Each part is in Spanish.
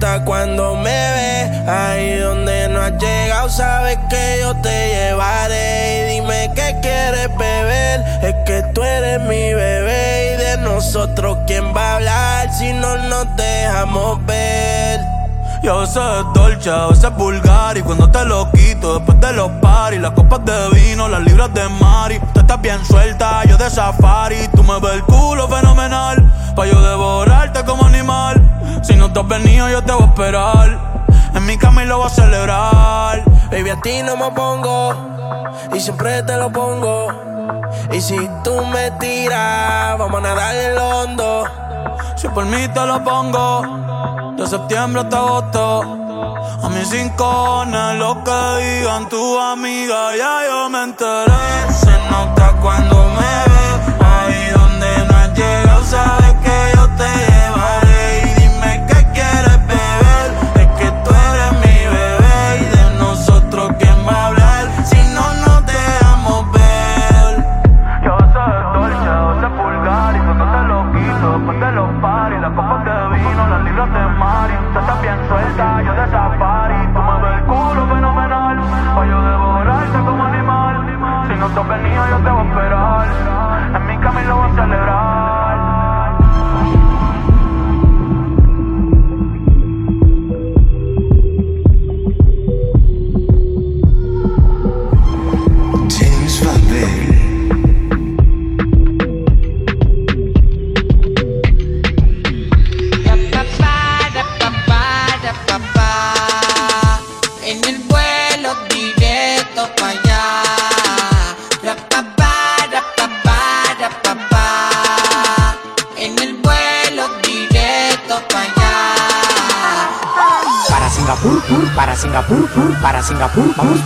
Cuando me ve. Ahí donde no has llegado, sabes que yo te llevaré. Y dime qué quieres beber. Es que tú eres mi bebé. Y de nosotros, ¿quién va a hablar si no nos dejamos ver? Y a veces es dolce, a veces es vulgar Y cuando te lo quito, después de los paris Las copas de vino, las libras de mari Tú estás bien suelta, yo de safari Tú me ves el culo fenomenal Pa' yo devorarte como animal Si no te has venido, yo te voy a esperar. En mi cama y lo voy a celebrar. Baby, a ti no me pongo Y siempre te lo pongo. Y si tú me tiras Vamos a nadar el hondo. Si por mí te lo pongo de septiembre hasta agosto. A mis cinco lo que digan tu amiga, ya yo me enteré. Se nota cuando me ve, Singapura.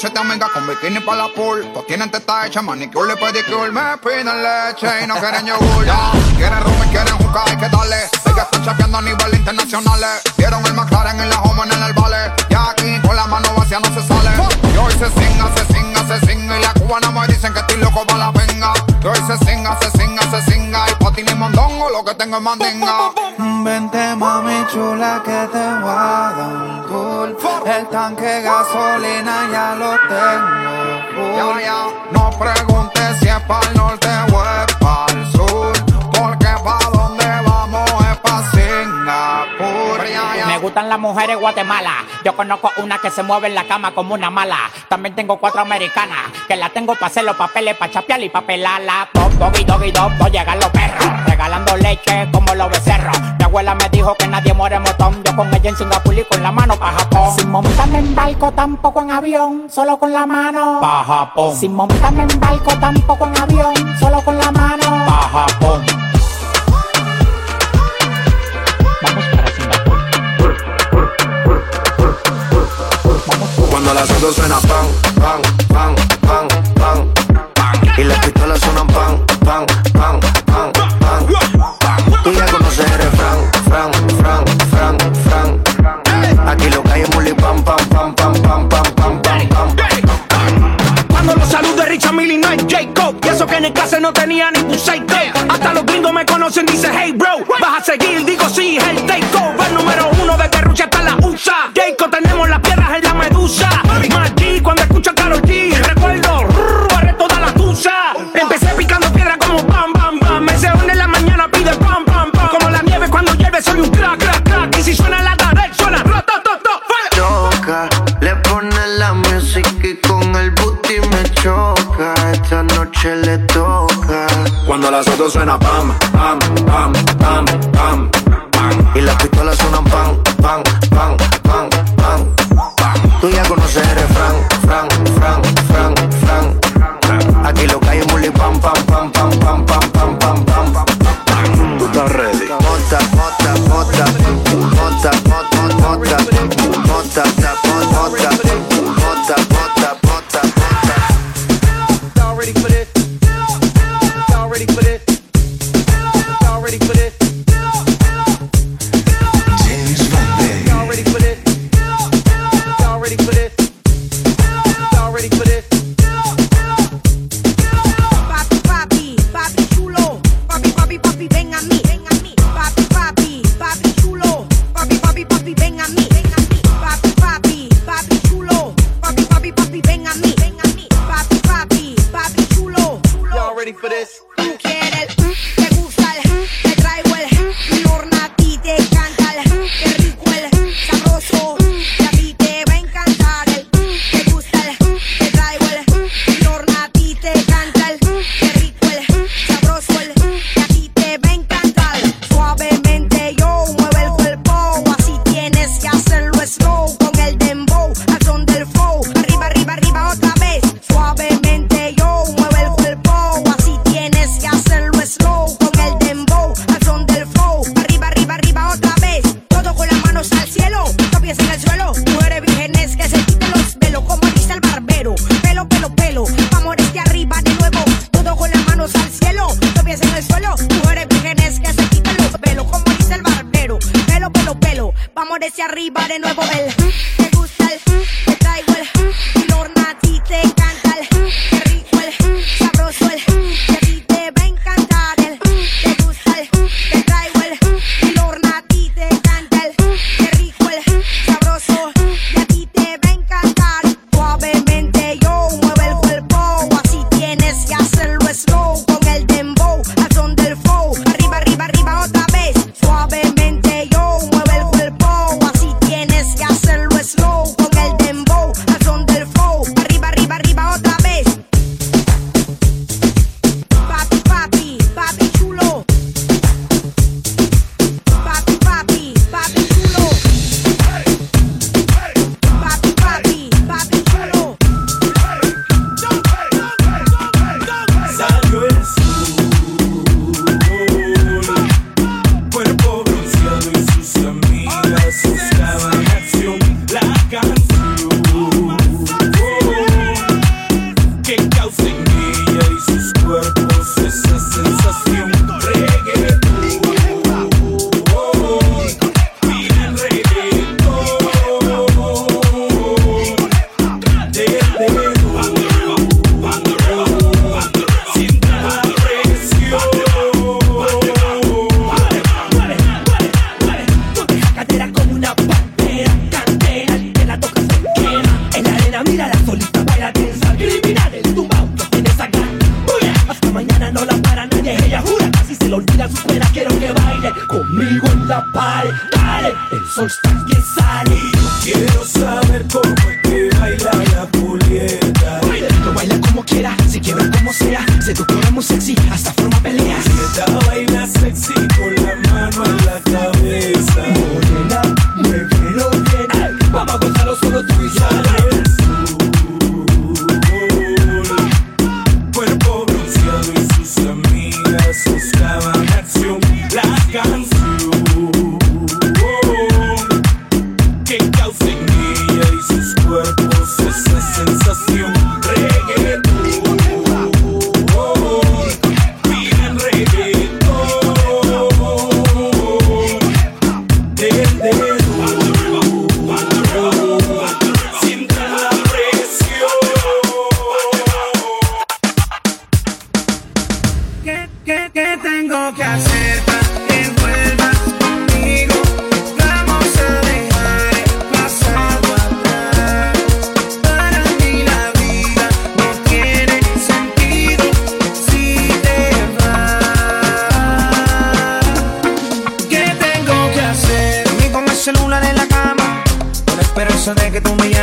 7 amigas con bikini para la pool. Todos tienen teta hecha, manicure y pedicure. Me piden leche y no quieren yogur. Ya, quieren rum y quieren jugar, hay que darle. Hay que estar chapeando a nivel internacional. Vieron el McLaren en la home en el vale. Y aquí con la mano vacía no se sale. Y hoy se singa, se singa, se singa. Y la cubana me dicen que estoy loco para la Vente mami chula que te voy a dar un tour El tanque de gasolina ya lo tengo full. No preguntes si es para el norte o es para el sur. Porque pa' donde vamos es pa' Singapur. Me gustan las mujeres Guatemala. Yo conozco una que se mueve en la cama como una mala. También tengo cuatro americanas que la tengo para hacer los papeles, para chapear y pa' pelarla. Dog, doggy, doggy, dog, no llegan los perros. Regalando leche como los becerros. Mi abuela me dijo que nadie muere motón. Yo con ella en Singapur y con la mano pa' Japón. Sin montarme en barco, tampoco en avión, solo con la mano. Pa' Japón, Sin montarme en barco, tampoco en avión, solo con la mano. pa' Japón Vamos para Singapur. Cuando las autos suenan en el clase no tenía ningún psycho Hasta los gringos me conocen, dice hey bro Vas a seguir, digo sí, el takeover Número uno las suena pam, pam, pam. ¿Qué, tengo que hacer para que vuelvas conmigo? Vamos a dejar el pasado atrás. Para mí la vida no tiene sentido si te vas. ¿Qué tengo que hacer? Dormí con el celular en la cama con la esperanza de que tú me llames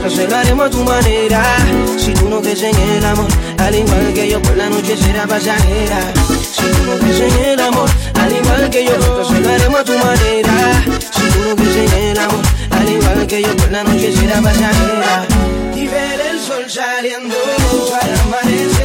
cancelaremos a tu manera. Si tú no crees en el amor, al igual que yo, pues la noche será pasajera. Si tú no crees en el amor, al igual que yo, pues cancelaremos a tu manera. Si tú no crees en el amor, al igual que yo, pues la noche será pasajera. Y ver el sol saliendo al amanecer.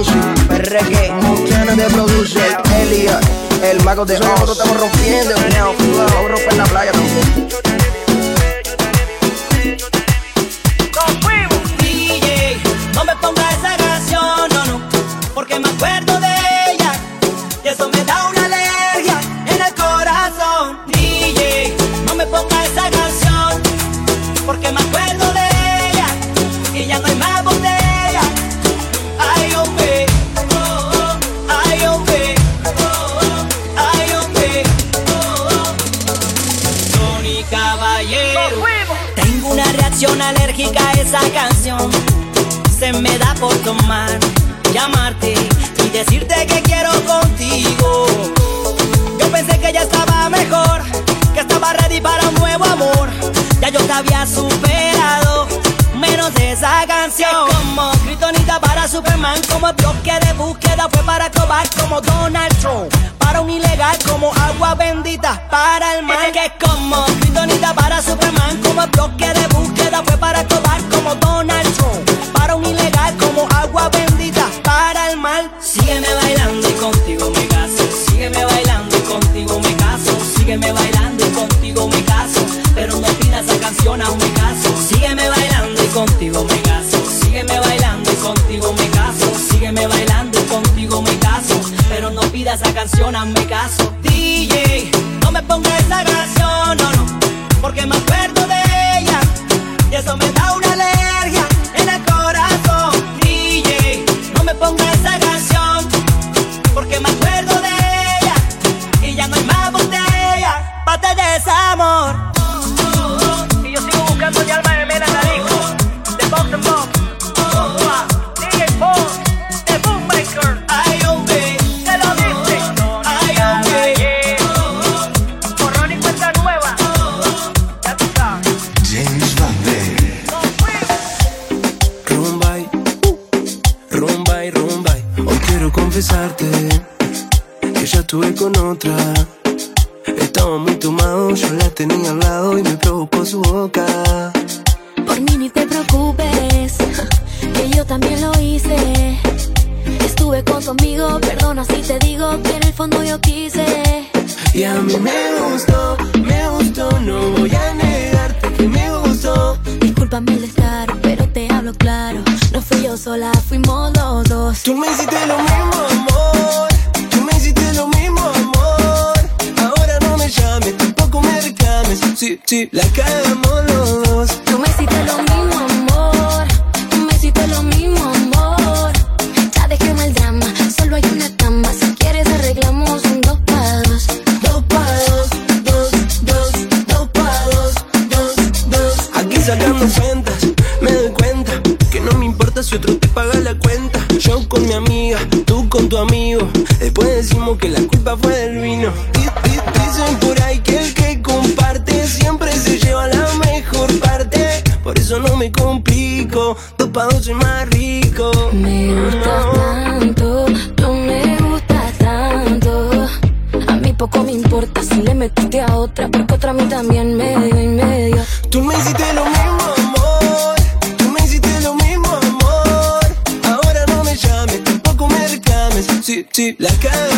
Music, reggae, Montana de producer. Elliot, el mago de Oz. Nosotros estamos rompiendo, now flow. Vamos a romper la playa también. DJ, no me ponga esa canción, no, no, porque me acuerdo tomar, llamarte y decirte que quiero contigo. Yo pensé que ya estaba mejor, que estaba ready para un nuevo amor. Ya yo te había superado, menos de esa canción. Es como Kryptonita para Superman, como bloque de búsqueda fue para acabar como Donald Trump. Para un ilegal como agua bendita para el mal. Que es como Kryptonita para Superman, como bloque de búsqueda fue para acabar esa canción a me caso. Confesarte que ya estuve con otra. Estaba muy tomado, yo la tenía al lado y me provocó su boca. Por mí ni te preocupes, que yo también lo hice. Estuve con tu amigo, perdona si te digo que en el fondo yo quise. Y a mí me gustó, me gustó, no voy a negarte que me gustó. Discúlpame el estar, No fui yo sola, fuimos los dos. Tú me hiciste lo mismo, amor. Tú me hiciste lo mismo, amor. Ahora no me llames, tampoco me reclames. Sí, sí, la cagamos los dos. Tú me hiciste lo mismo, cuenta. Yo con mi amiga, tú con tu amigo. Después decimos que la culpa fue del vino. Di- di- Dicen por ahí que el que comparte siempre se lleva la mejor parte. Por eso no me complico, dos pa' dos soy más rico. Me gustas tanto, tú me gustas tanto. A mí poco me importa si le metiste a otra, porque otra a mí también medio y medio. Tú me hiciste la cagamos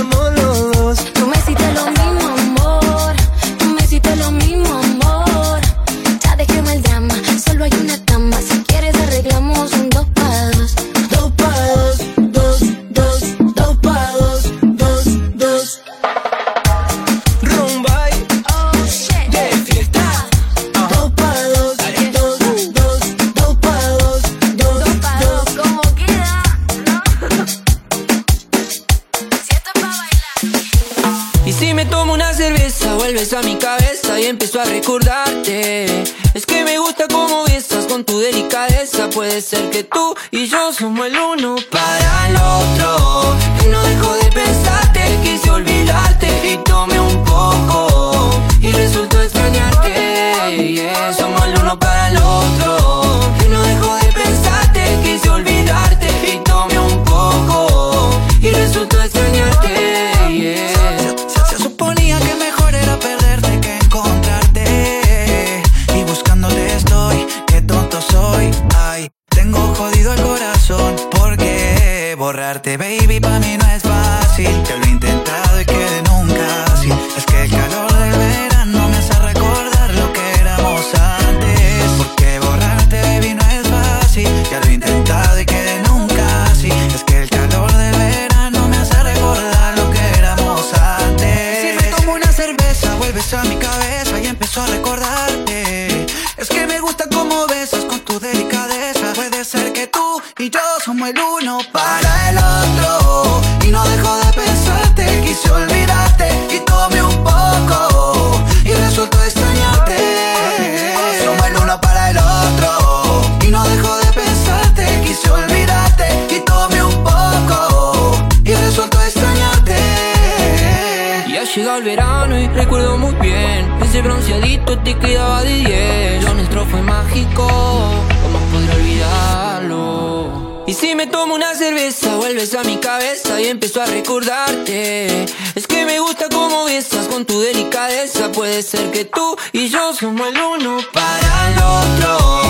a mi cabeza y empiezo a recordarte. Es que me gusta cómo besas con tu delicadeza. Puede ser que tú y yo somos el uno para el otro. No dejo de año para el otro. Y no dejo de pensarte, quise olvidarte Y tomé un poco. Y resultó extrañarte. Somos el uno para el otro. Y no dejo de pensarte, quise olvidarte Y tomé un poco. Y resultó extrañarte. Ya llega el verano y recuerdo muy bien. Ese bronceadito te quedaba de 10 Lo nuestro fue mágico. me tomo una cerveza, vuelves a mi cabeza y empiezo a recordarte. Es que me gusta cómo besas con tu delicadeza. Puede ser que tú y yo somos el uno para el otro.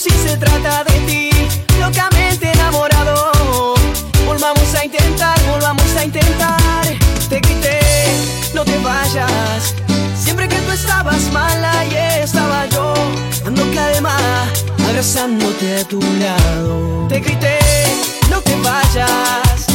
si se trata de ti, locamente enamorado. Volvamos a intentar, volvamos a intentar. Te grité, no te vayas. Siempre que tú estabas mala y estaba yo, dando calma, abrazándote a tu lado. Te grité, no te vayas.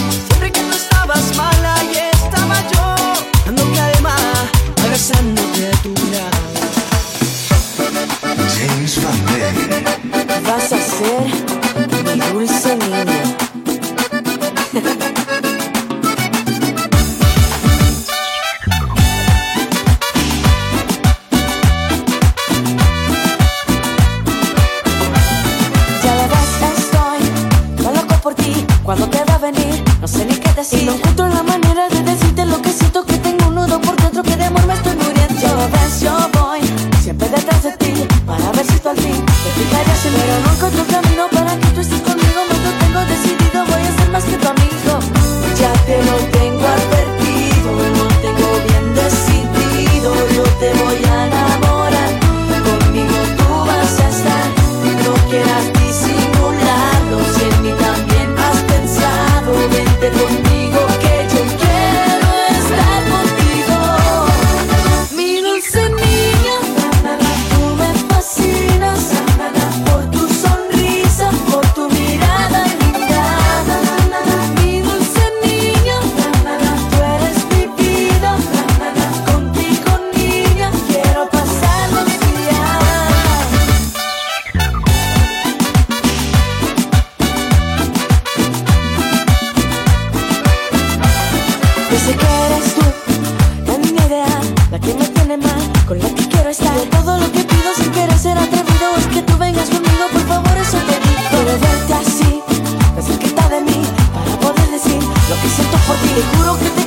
eres tú, la niña ideal, la que me tiene mal, con la que quiero estar. Todo lo que pido sin querer ser atrevido es que tú vengas conmigo, por favor, eso te digo. Quiero verte así, la cerquita de mí, para poder decir lo que siento por ti. Te juro que te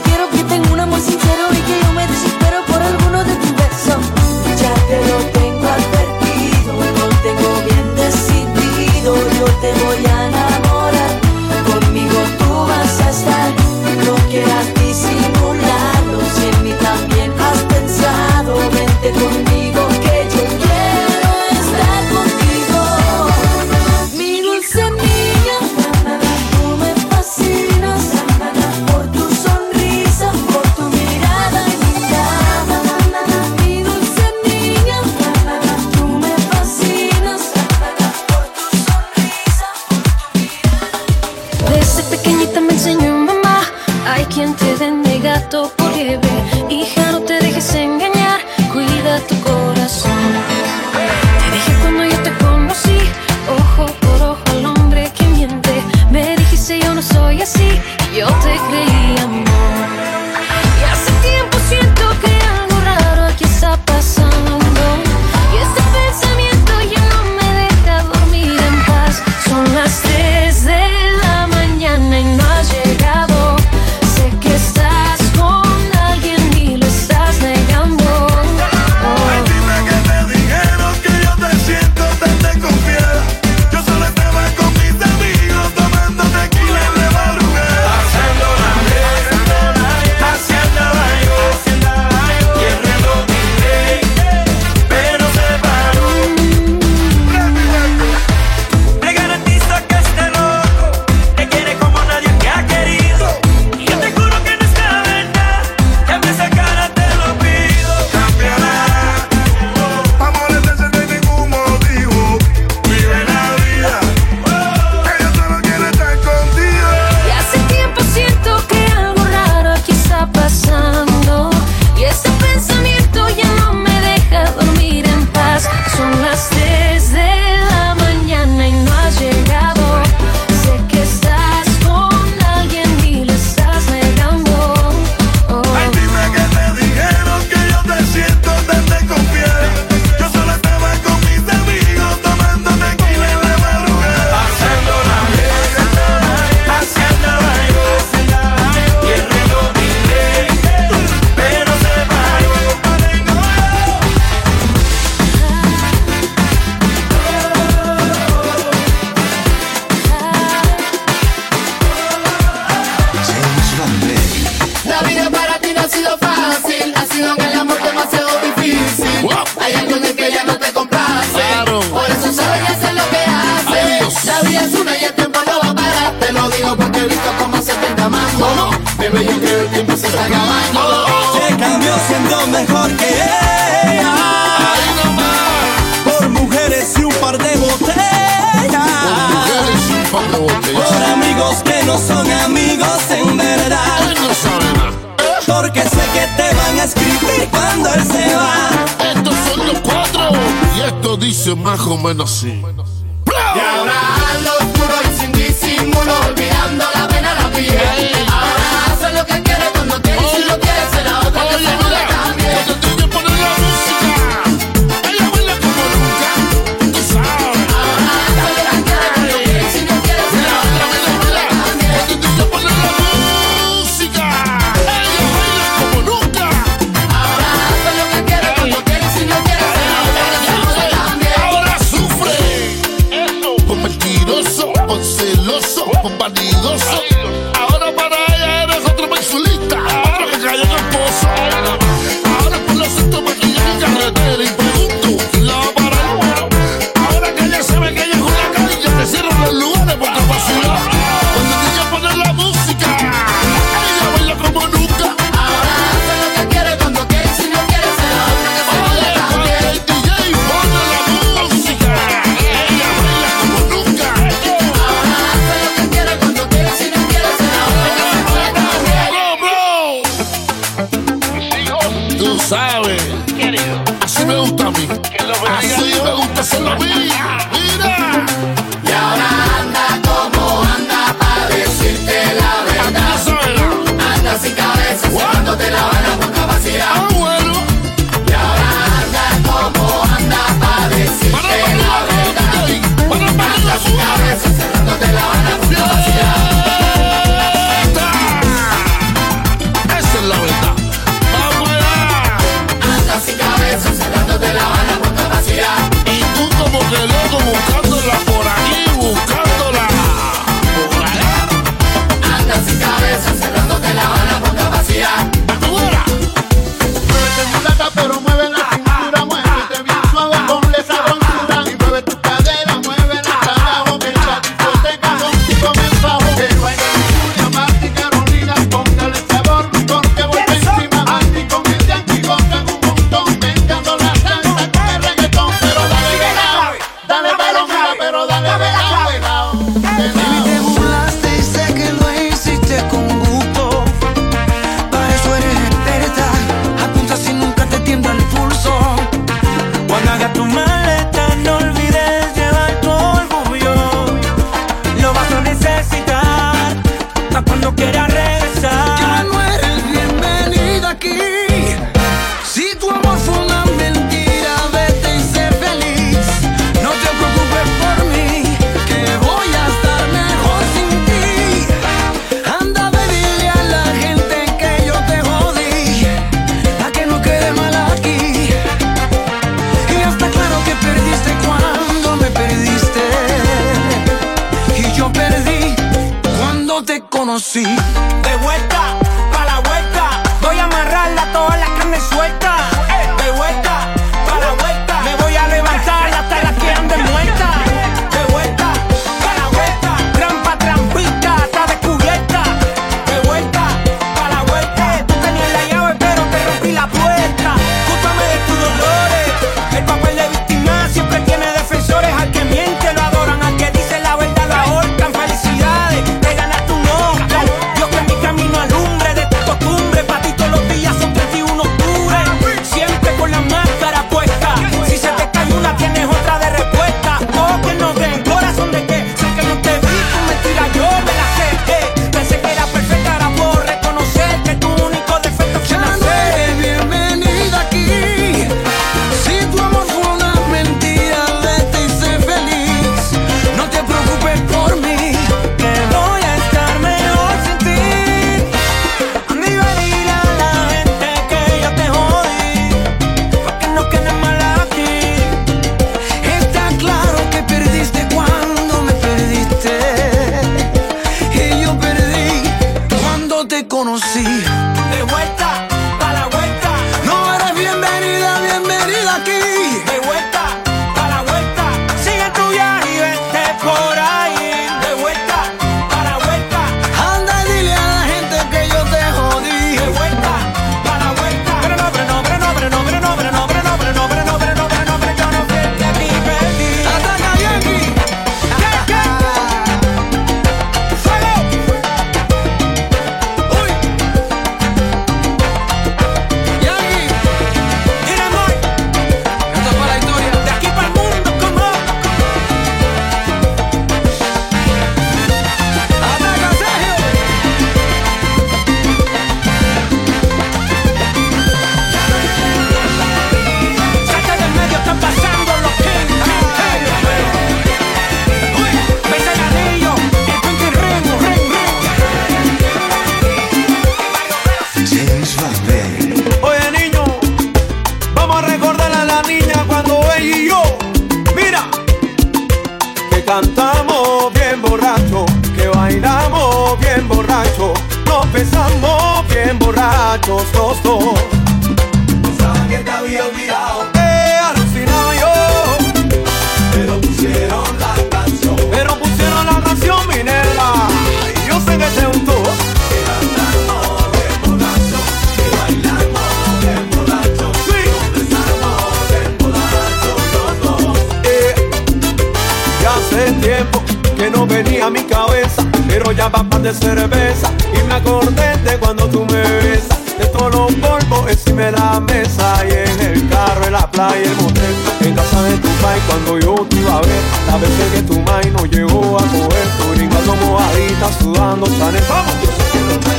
ya va pan de cerveza. Y me acordé de cuando tú me besas. De todos los polvos encima de la mesa. Y en el carro, en la playa, el motel. En casa de tu pai cuando yo te iba a ver. Las veces que tu mai no llegó a coger Tu gringa mojadita sudando Chanel. ¡Vamos! Yo sé que no me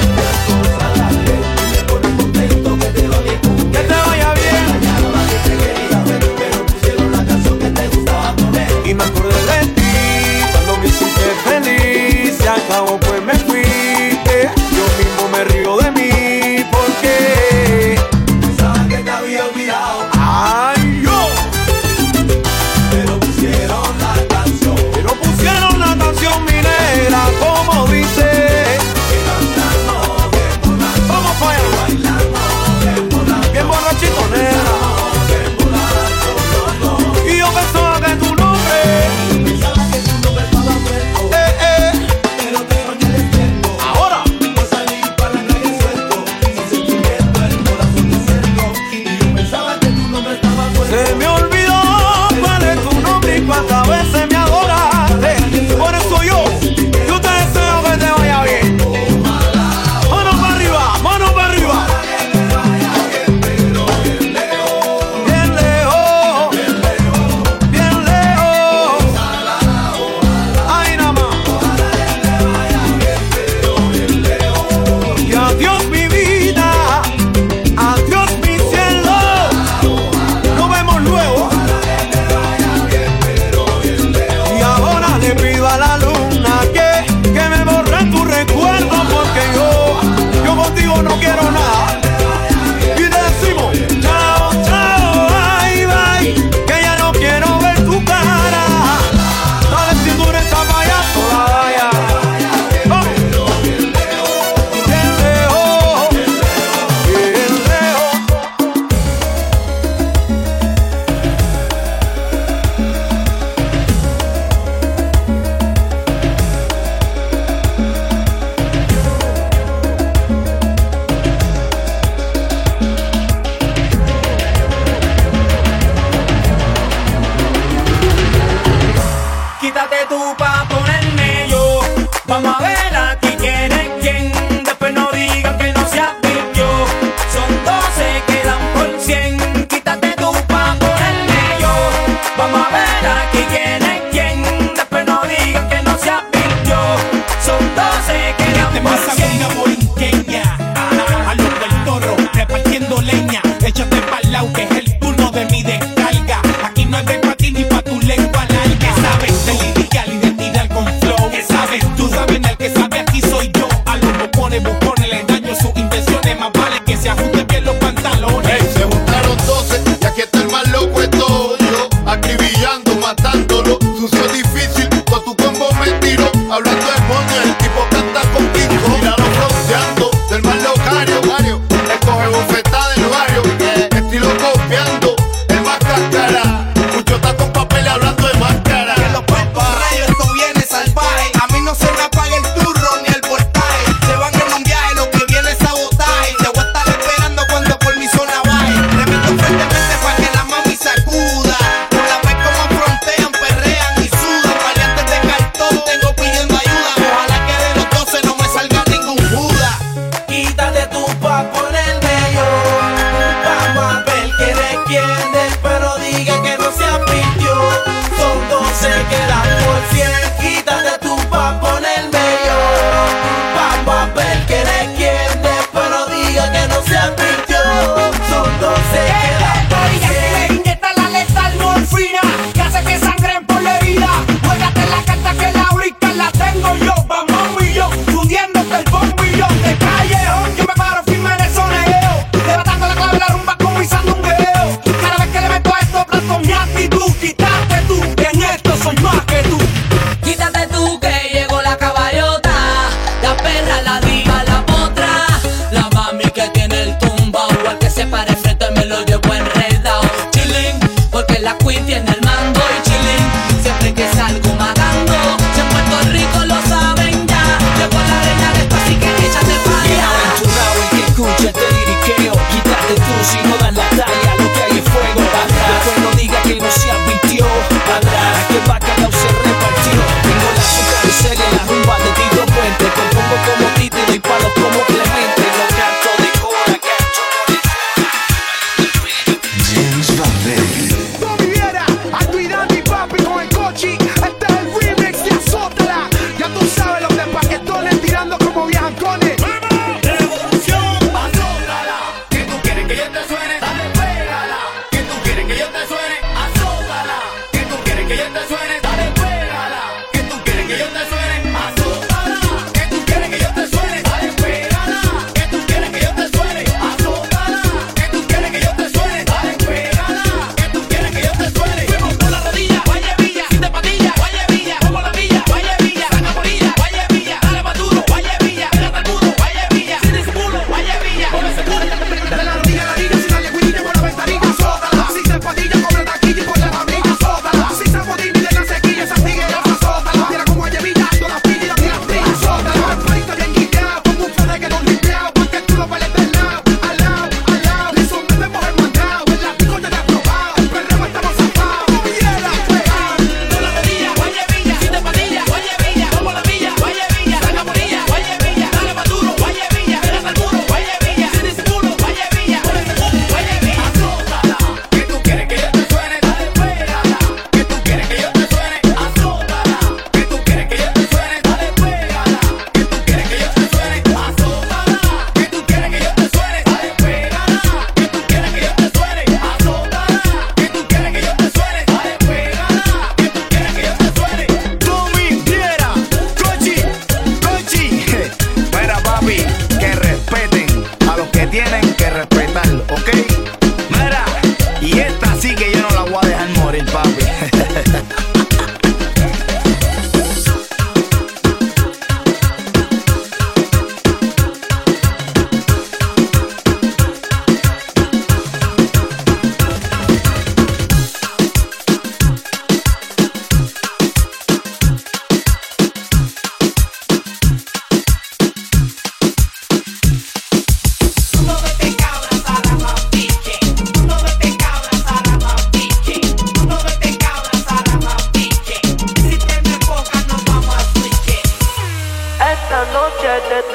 que te va bien con Que te vaya bien. Pero pusieron la canción que te gustaba poner. Y me acordé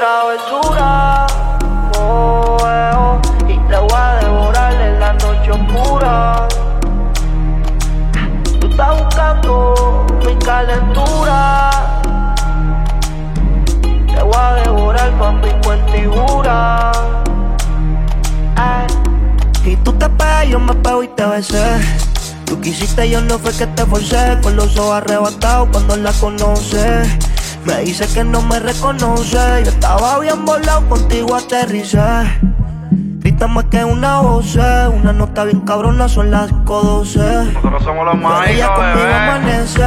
travesura. Oh, eh, oh. Y te voy a devorar en la noche oscura. Tú estás buscando mi calentura. Te voy a devorar con mi cuentidura. Y tú te pegas, yo me pego y te besé. Tú quisiste, yo no fue que te forcé. Con los ojos arrebatados cuando la conoces. Me dice que no me reconoce. Yo estaba bien volado, contigo aterricé. Grita más que una voz, una nota bien cabrona, son las 512. Nosotros somos los más. Ella conmigo bebé. amanece.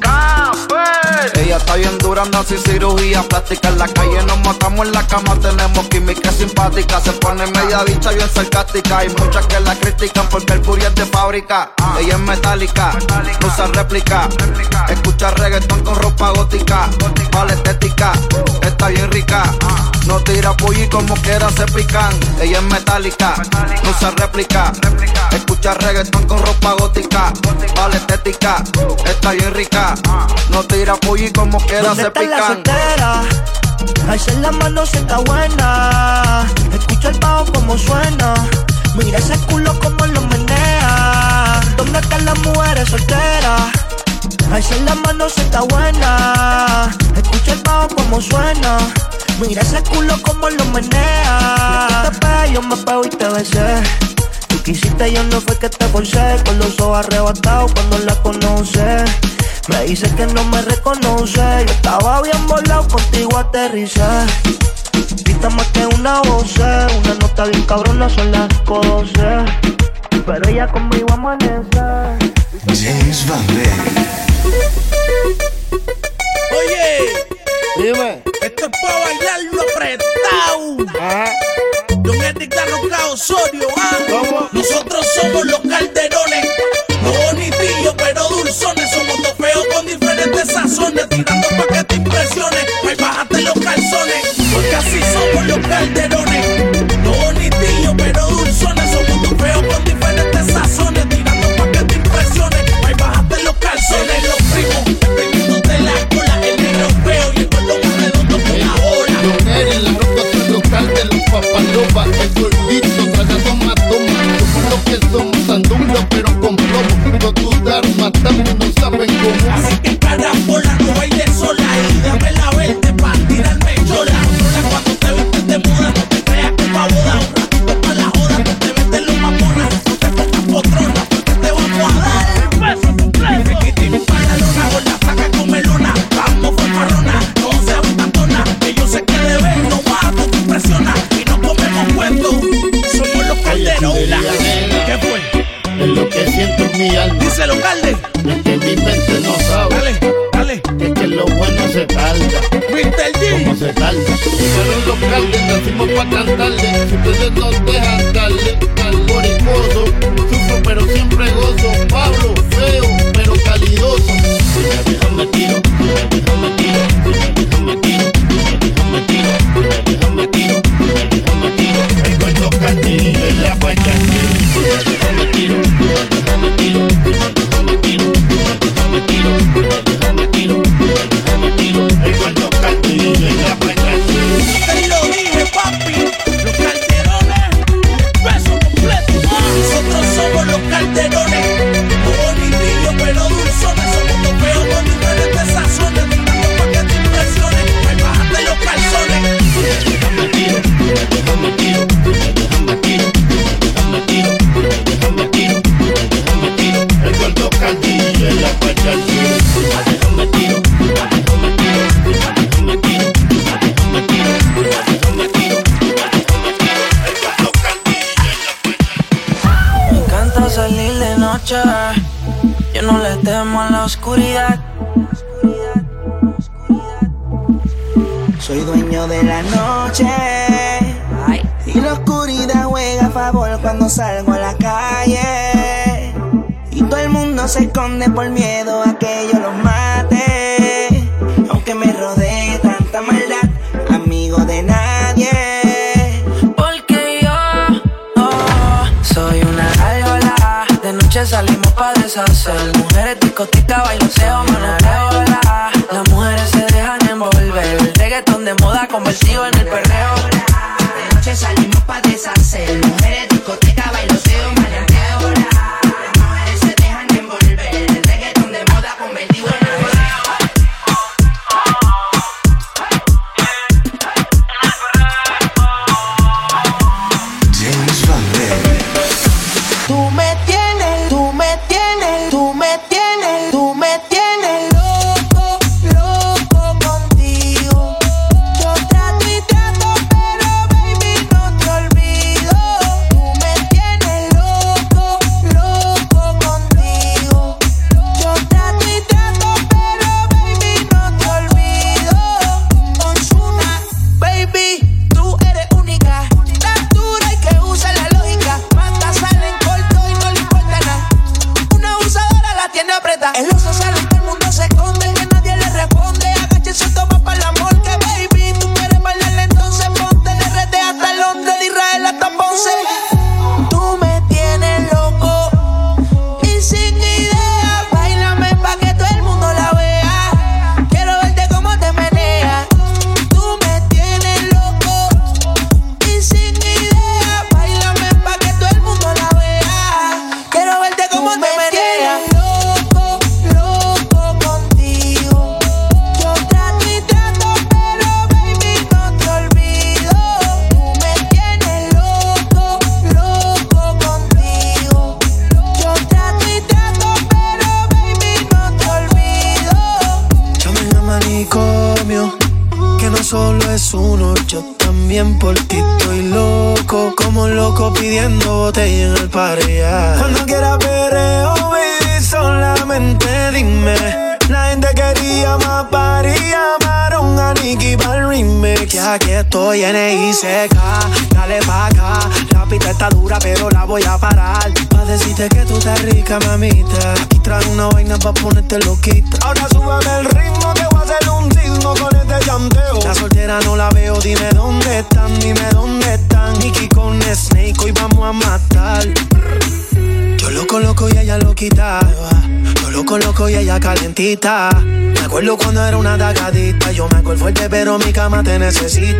Café. Ella está bien dura, no sin cirugía plástica. En la calle nos matamos, en la cama tenemos química simpática. Se pone media bicha bien sarcástica. Hay muchas que la critican porque el puri es de fábrica. Ella es metálica, usa réplica. Escucha reggaetón con ropa gótica. Vale estética, está bien rica. No tira y como quiera se pican. Ella es metálica, no usa réplica. Escucha reggaetón con ropa gótica. Vale estética, está bien rica. No tira apoya y como quiera se pican. Alza la mano si está buena. Escucha el bajo como suena. Mira ese culo como lo menea. ¿Dónde están las mujeres solteras? Alza la mano si está buena. Escucha el bajo como suena. Mira ese culo como lo menea. Yo te pego, yo me pego y te besé. Quisiste yo no fue que te forcé, con los ojos arrebatados cuando la conoce. Me dice que no me reconoce, yo estaba bien volado, contigo aterricé. Grita más que una voz, eh, una nota bien cabrona son las cosas. Pero ella conmigo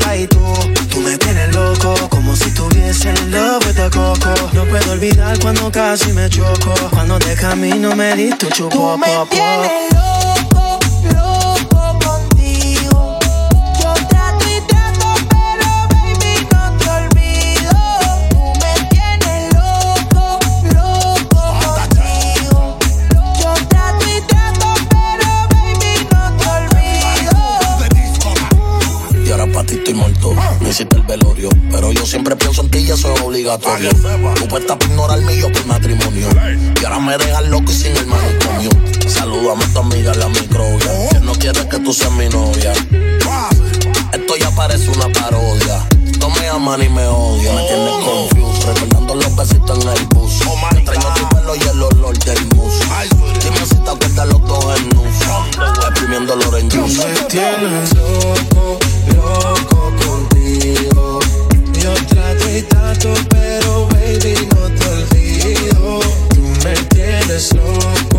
Ay, tú, tú me tienes loco, como si tuviese el love de coco. No puedo olvidar cuando casi me choco, cuando de camino me diste un chupo. Tú me tienes loco. obligatorio. Tú puestas por ignorarme y yo por matrimonio. Y ahora me dejas loco y sin el manicomio. Saludame a tu amiga, la microbia. Que no quieres que tú seas mi novia. Esto ya parece una parodia. No me aman y me odian. Me tienes confused, recordando los besitos en el bus. Me extraño tu pelo y el olor del mus. Dime si te acuerdas los dos en nus. Exprimiendo el orange juice. Me tienes loco, loco contigo. Yo trato y trato slow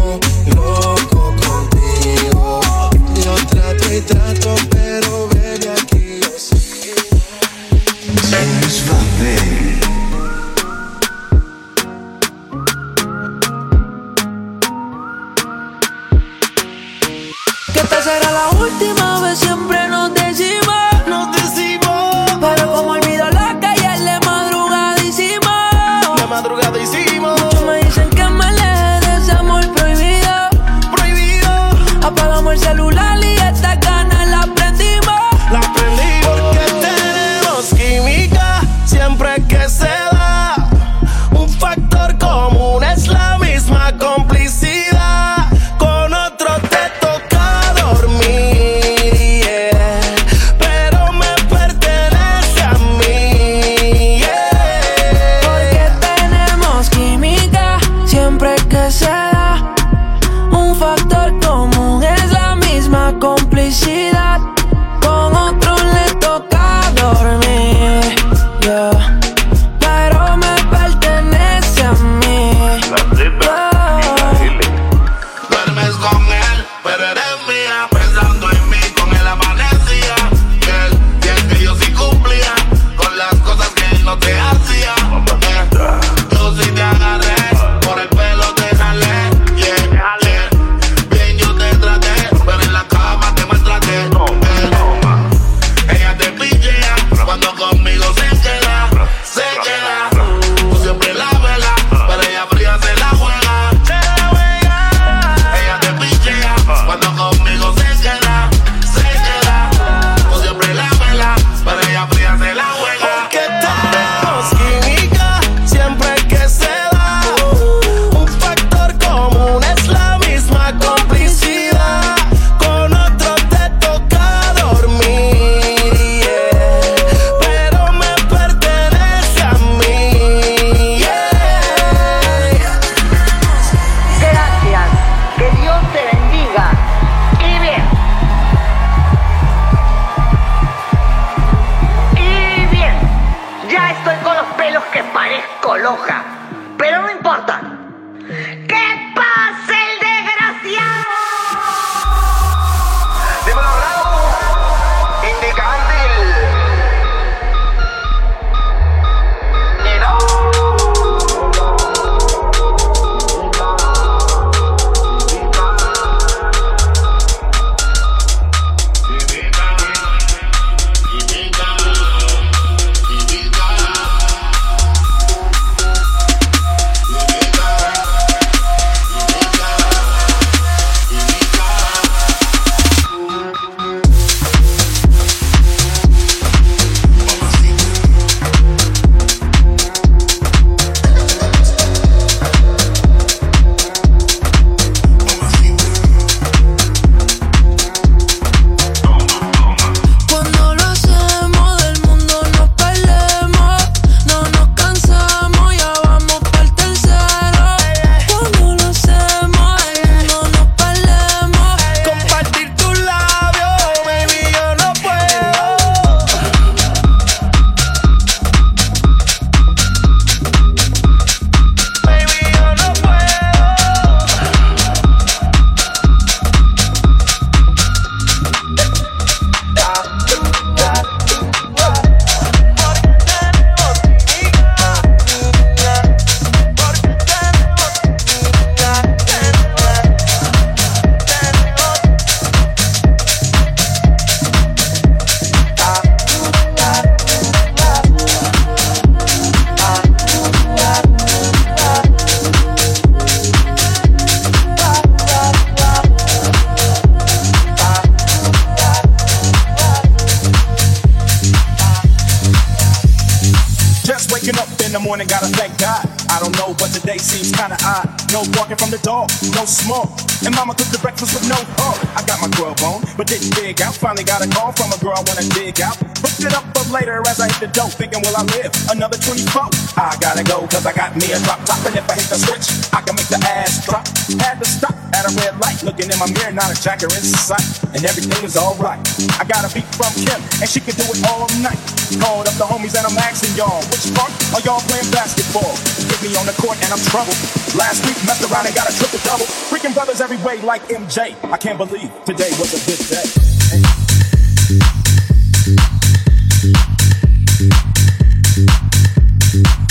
dig out. Finally got a call from a girl I wanna dig out. Hooked it up for later as I hit the dope, thinking, will I live another 24? I gotta go, cause I got me a drop top. And if I hit the switch, I can make the ass drop. Had to stop at a red light, looking in my mirror, not a jacker in sight. And everything was alright. I got a beat from Kim, and she can do it all night. Called up the homies and I'm asking y'all, which part are y'all playing basketball? Get me on the court and I'm troubled. Last week messed around and got a triple double. Freaking brothers every way like MJ. I can't believe today was a good day.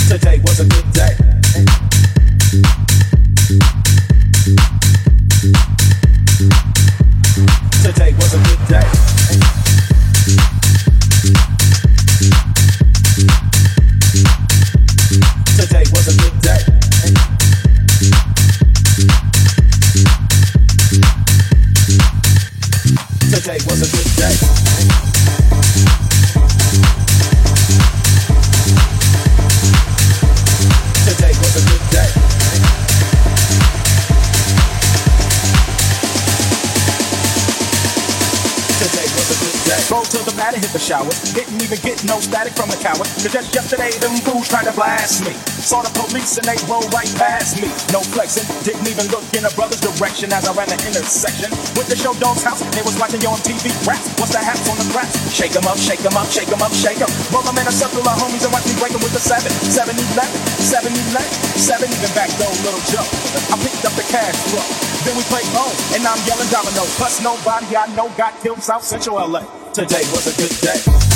Today was a good day. shower. Hitting even get no static from the coward. Cause just yesterday, them fools tried to blast me. Saw the police and they rolled right past me. No flexing, didn't even look in a brother's direction as I ran the intersection. Went to show dog's house, they was watching you on TV raps. What's the hats on the grass? Shake 'em up, shake 'em up, shake 'em up, shake 'em. Roll 'em in a circle of homies and watch me break 'em with the seven. Seven eleven, seven eleven, seven even back though, little Joe. I picked up the cash flow. Then we played home, and I'm yelling domino. Plus nobody I know got killed South Central LA. Today was a good day.